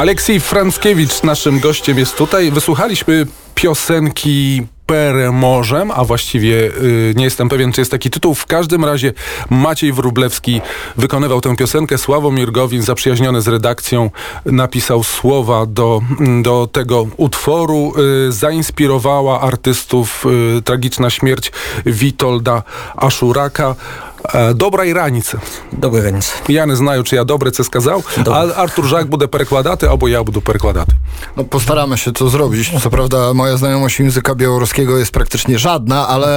Aleksiej Franckiewicz naszym gościem jest tutaj. Wysłuchaliśmy piosenki Peremorzem, a właściwie y, nie jestem pewien, czy jest taki tytuł. W każdym razie Maciej Wróblewski wykonywał tę piosenkę. Sławomir Gowin, zaprzyjaźniony z redakcją, napisał słowa do, do tego utworu. Y, zainspirowała artystów y, tragiczna śmierć Witolda Aszuraka. E, Доброї раніці. Добрий ранець. Я не знаю, чи я добре це сказав, Добре. а Артур Жак буде перекладати, або я буду перекладати. No, postaramy się to zrobić. Co prawda moja znajomość języka białoruskiego jest praktycznie żadna, ale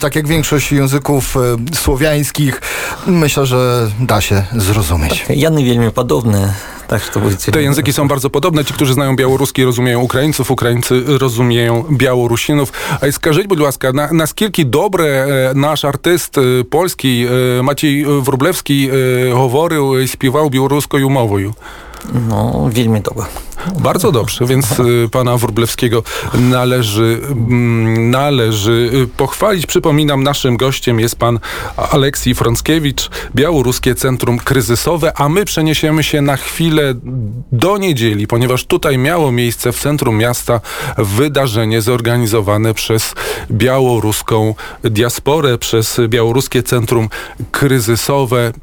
tak jak większość języków e, słowiańskich, myślę, że da się zrozumieć. Яны вельмі падобныя, так што будзеце... Te języki są bardzo podobne. Ci, którzy знаją białoruski, rozumieją Українців, українці розуміють білорусинів. А й скажіть, будь ласка, на, наскільки добре е, наш артист е, польський е, Матій Врублевський е, говорив і співав білоруською мовою? No, wielmi dobrze. Bardzo dobrze, więc y, pana Wurblewskiego należy, mm, należy y, pochwalić. Przypominam, naszym gościem jest pan Aleksij Frąckiewicz, Białoruskie Centrum Kryzysowe, a my przeniesiemy się na chwilę do niedzieli, ponieważ tutaj miało miejsce w centrum miasta wydarzenie zorganizowane przez białoruską diasporę, przez Białoruskie Centrum Kryzysowe.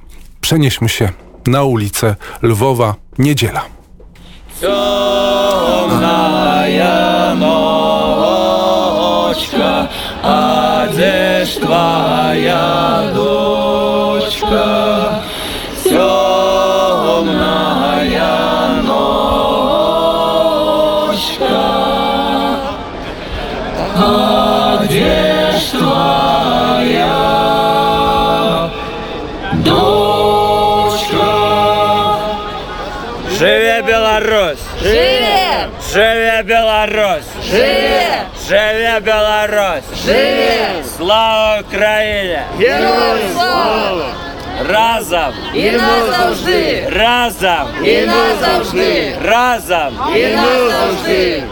Przenieśmy się na ulicę Lwowa niedziela. Темная ночка, а где ж твоя дочка? Беларусь! Живе! Живе Беларусь! Живе! Слава Україні! Героям слава! Разом! І назавжди! Разом! І назавжди! Разом! І назавжди!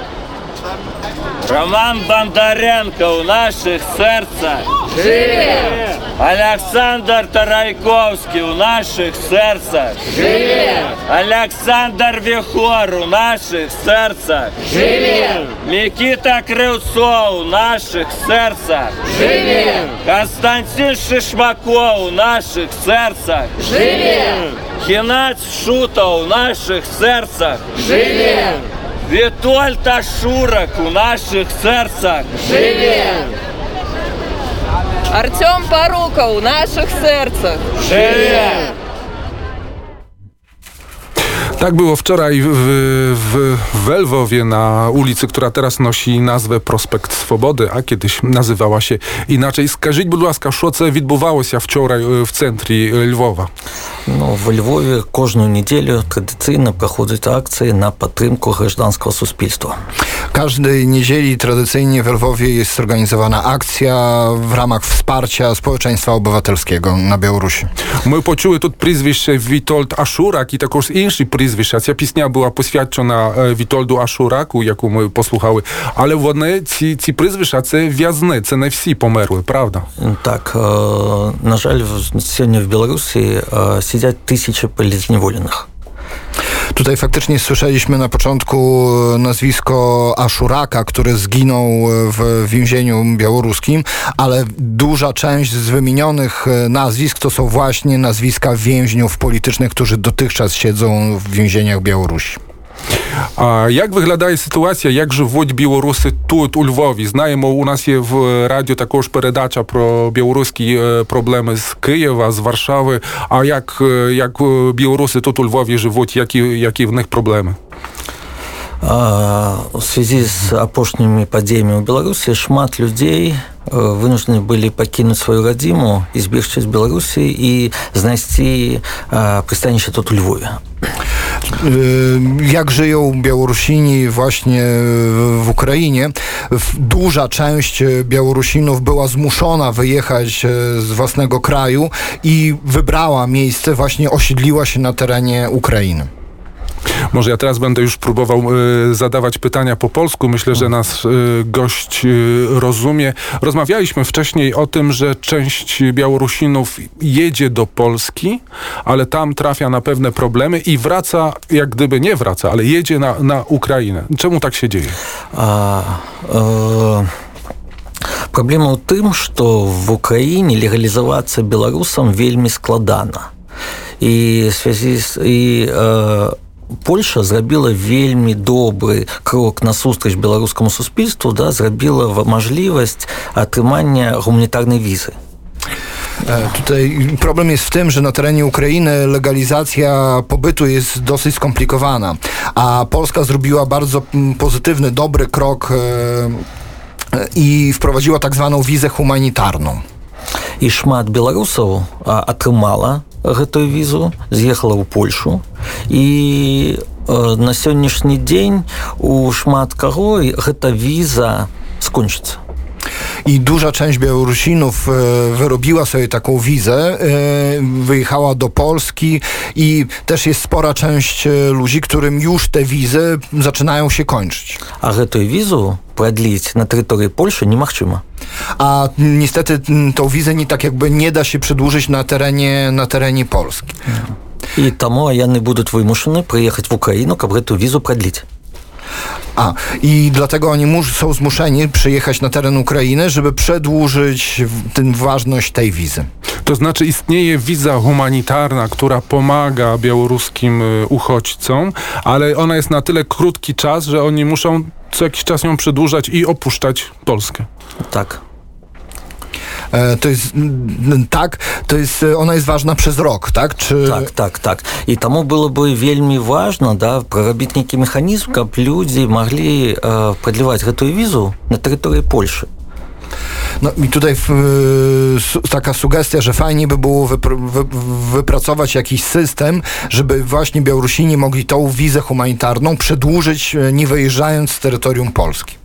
Роман Бондаренко у наших серцях! Живе! Олександр Тарайковський у наших серцях! Живе! Олександр Віхор у наших серцях! Живе! Микита Кривцов у наших серцях! Живе! Константин Шишмаков у наших серцах! Живе! Геннадь Шутов у наших серцах! Живе! Вітольд Ашурак у наших серцах! Живе! Артем Поруков в наших сердцах. Живе! Tak było wczoraj w, w, w Lwowie na ulicy, która teraz nosi nazwę Prospekt Swobody, a kiedyś nazywała się inaczej. Скажіть, будь ласка, що це відбувалося вчора е, в центрі е, Львова? Ну, во Львові кожну неділю традиційно проходять акції на підтримку гражданського суспільства. Każdej niedzieli tradycyjnie w Lwowie jest zorganizowana akcja w ramach wsparcia społeczeństwa obywatelskiego na Białorusi. Ми почули тут прізвище Вітольд Ашурак і також інші прізвища. Ця пісня була посвячена Вітольду Ашураку, яку ми послухали. Але вони, ці, ці прізвища, це в'язни, це не всі померли, правда? Так, на жаль, сьогодні в Білорусі сидять тисячі полізневолених. Tutaj faktycznie słyszeliśmy na początku nazwisko Aszuraka, który zginął w więzieniu białoruskim, ale duża część z wymienionych nazwisk to są właśnie nazwiska więźniów politycznych, którzy dotychczas siedzą w więzieniach Białorusi. А як виглядає ситуація, як живуть білоруси тут, у Львові? Знаємо, у нас є в радіо також передача про білоруські е, проблеми з Києва, з Варшави. А як, е, як е, білоруси тут у Львові живуть, які, які в них проблеми? А, У связи з апошнімі падзеямі ў Беларусі шмат людзей э, вынуждены былі пакінуць сваю радзіму і збегчы з Беларусі і знайсці а, прыстанішча тут у Львове. Y, Jak żyją Białorusini właśnie w Ukrainie? Duża część Białorusinów była zmuszona wyjechać e, z własnego kraju i wybrała miejsce, właśnie osiedliła się na terenie Ukrainy. Może ja teraz będę już próbował y, zadawać pytania po polsku. Myślę, że nas y, gość y, rozumie. Rozmawialiśmy wcześniej o tym, że część Białorusinów jedzie do Polski, ale tam trafia na pewne problemy i wraca, jak gdyby nie wraca, ale jedzie na, na Ukrainę. Czemu tak się dzieje? А, э, Праблема ў тым, што в Украіне легалізавацца беларусам вельмі складана. І связі з і э, Польша зрабіла вельмі добры крок насустрач беларускаму суспільству, да, зрабіла ва- мажлівасць атрымання гуманітарнай візы. E, Tutaj problem jest w tym, że na terenie Ukrainy legalizacja pobytu jest dosyć skomplikowana, a Polska zrobiła bardzo mm, pozytywny, dobry krok e, e, i wprowadziła tak zwaną wizę humanitarną. І шмат беларусаў а, атрымала гэтую візу, з'ехала ў Польшу і э, на сённяшні дзень у шмат каго гэта віза скончыцца. I duża część Białorusinów e, wyrobiła sobie taką wizę, e, wyjechała do Polski i też jest spora część e, ludzi, którym już te wizy zaczynają się kończyć. А гэтую візу прадліць на тэрыторыі Польшы немагчыма. A niestety m, tą wizę nie tak jakby nie da się przedłużyć na terenie, na terenie Polski. І таму яны будуць вымушаны прыехаць в Украіну, каб гэтую візу прадліць. A, i dlatego oni mus, są zmuszeni przyjechać na teren Ukrainy, żeby przedłużyć w- tym ważność tej wizy. To znaczy istnieje wiza humanitarna, która pomaga białoruskim y, uchodźcom, ale ona jest na tyle krótki czas, że oni muszą co jakiś czas ją przedłużać i opuszczać Polskę. Так. E, to jest mm, tak, to jest, e, ona jest ważna przez rok, tak? Czy, Так, так, так. І таму было бы вельмі важна да, прарабіць нейкі механізм, каб людзі маглі э, прадліваць гэтую візу на тэрыторыі Польшы. No i tutaj e, su, taka sugestia, że fajnie by było wypr- wy, wypracować jakiś system, żeby właśnie Białorusini mogli tą wizę humanitarną przedłużyć, e, nie wyjeżdżając z terytorium Polski.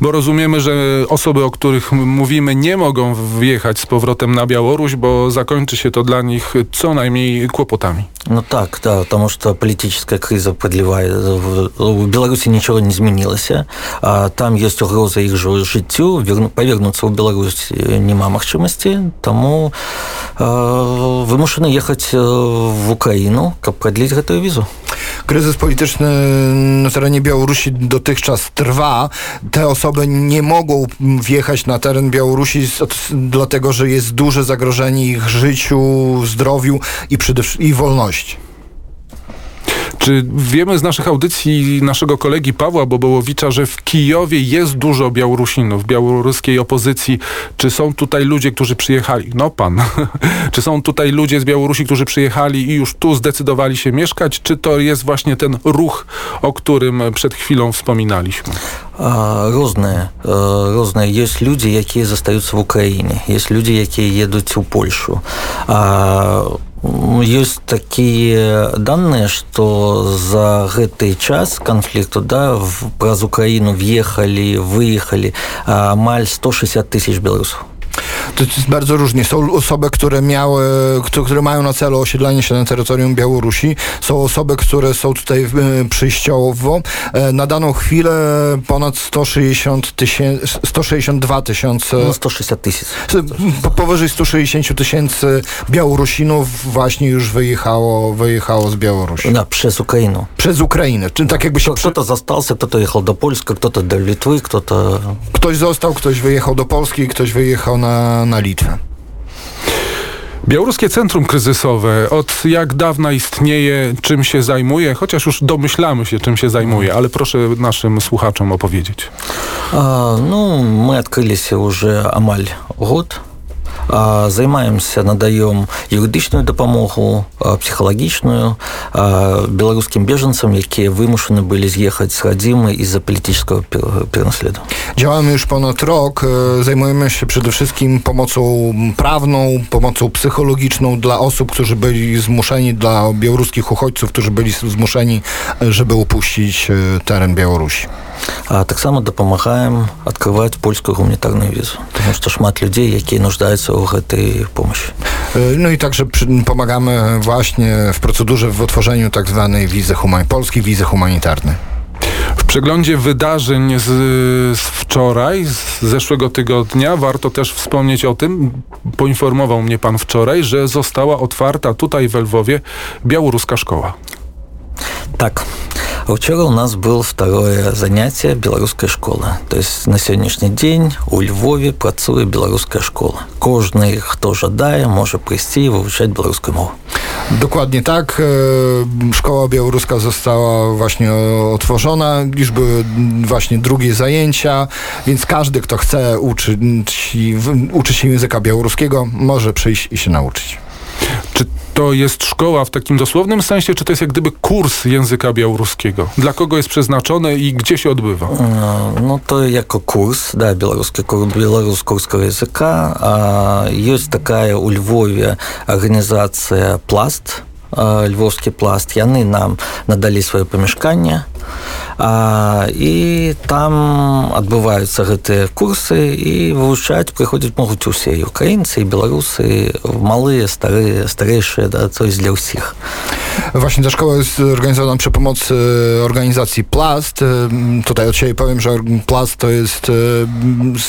Bo rozumiemy, że osoby, o których m- mówimy, nie mogą wjechać z powrotem na Białoruś, bo zakończy się to dla nich co najmniej kłopotami. Ну так, да, потому что политическая криза продлевает. В в Беларуси ничего не изменилось. А там есть угроза их же жыццю, верну- павернуцца ў Беларусь няма магчымасці, таму э, вымушаны ехаць э, в Украіну, каб прадліць гэтую візу. Kryzys polityczny na terenie Białorusi dotychczas trwa. Te osoby nie mogą wjechać na teren Białorusi dlatego, że jest duże zagrożenie ich życiu, zdrowiu i przede i wolności. Czy wiemy z naszych audycji naszego kolegi Pawła Bobołowicza, że w Kijowie jest dużo Białorusinów, białoruskiej opozycji? Czy są tutaj ludzie, którzy przyjechali? No pan. czy są tutaj ludzie z Białorusi, którzy przyjechali i już tu zdecydowali się mieszkać? Czy to jest właśnie ten ruch, o którym przed chwilą wspominaliśmy? А, розныя э, розныя ёсць людзі якія застаюцца в Украіне есть людзі якія едуць у Польшу а, м, Ёсць такія даныя што за гэты час канфлікту да праз Украіну в'ехалі выехалі амаль 160 тысяч беларусаў To jest bardzo różnie. Są osoby, które miały, które mają na celu osiedlenie się na terytorium Białorusi. Są osoby, które są tutaj e, przyjściowo. E, na daną chwilę ponad 160 tysięcy, 162 tysiące, No 160 tysięcy. Powyżej 160 tysięcy Białorusinów właśnie już wyjechało, wyjechało z Białorusi. No, przez Ukrainę. Przez Ukrainę. Czy tak jakby się... Kto, to został, kto to jechał do Polski, kto to do Litwy, kto to... Ktoś został, ktoś wyjechał do Polski, ktoś wyjechał na na Litwę. Białoruskie Centrum Kryzysowe od jak dawna istnieje, czym się zajmuje, chociaż już domyślamy się, czym się zajmuje, ale proszę naszym słuchaczom opowiedzieć. А, ну, мы открыліся уже амаль год. А, Займаемся, надаем юрыдычную дапамогу, а, псіхалагічную а, беларускім бежанцам, якія вымушаны былі з'ехаць з радзімы з-за палітычскага пер- перанаследу. Działamy już ponad rok. e, Zajmujemy się przede wszystkim pomocą prawną, pomocą psychologiczną dla osób, którzy byli zmuszeni, dla białoruskich uchodźców, którzy byli zmuszeni, e, żeby opuścić e, teren Białorusi. А таксама дапамагаем адкрываць польскую гуманітарную візу потому што шмат людзей якія нуждаюцца ў гэтай помощи Y, No i także przy, pomagamy właśnie w procedurze w otworzeniu tak zwanej wizy human, polskiej wizy humanitarnej. W przeglądzie wydarzeń z, z wczoraj, z zeszłego tygodnia, warto też wspomnieć o tym, poinformował mnie pan wczoraj, że została otwarta tutaj w Lwowie białoruska szkoła. так учора у нас было второе занятие беларускай школы то есть на сённяшні дзень у Львове працуе беларуская школа кожны хто жадае можа прыйсці і вывучаць беларускую мову Dokładnie tak. e, Szkoła białoruska została właśnie otworzona. Już były właśnie drugie zajęcia, więc każdy, kto chce uczyć, uczyć się języka białoruskiego, może przyjść i się nauczyć. Czy to jest szkoła w takim dosłownym sensie, czy to jest jak gdyby kurs języka białoruskiego? Dla kogo jest przeznaczone i gdzie się odbywa? Э, Ну, то як курс, да, беларускі курс беларускурскага языка. А, Ёсць такая ў Львове арганізацыя пласт, а, львовскі пласт. Яны нам надалі сваё памяшканне. А, і там адбываюцца гэтыя курсы і вывучаць прыходзяць могуць усе і украінцы і беларусы малыя старыя старэйшыя да то есть для ўсіх Właśnie ta szkoła jest organizowana przy pomocy organizacji Plast. Ym, Tutaj od siebie powiem, że Plast to jest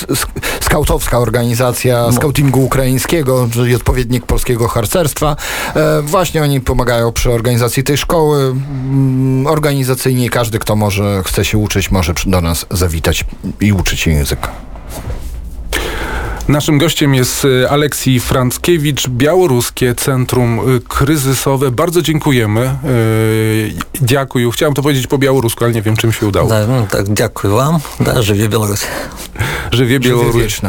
sk- skautowska organizacja skautingu ukraińskiego, czyli odpowiednik polskiego harcerstwa. E, Właśnie oni pomagają przy organizacji tej szkoły. Ym, Organizacyjnie każdy, kto może, chce się uczyć, może do nas zawitać i uczyć się języka. Naszym gościem jest y, Aleksij Franckiewicz, Białoruskie Centrum y, Kryzysowe. Bardzo dziękujemy. Y, dziękuję. Chciałem to powiedzieć po białorusku, ale nie wiem, czym się udało. Da, tak, dziękuję no, wam. Da, żywie Białoruś. Żywie Białoruś.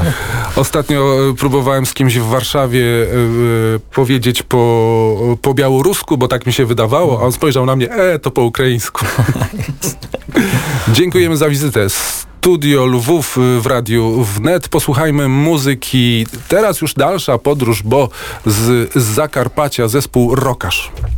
Ostatnio próbowałem z kimś w Warszawie powiedzieć po, po białorusku, bo tak mi się wydawało, a on spojrzał na mnie, e, to po ukraińsku. Dziękujemy za wizytę. Studio Lwów y, w Radiu Wnet. Posłuchajmy muzyki. Teraz już dalsza podróż, bo z, z Zakarpacia zespół Rokarz.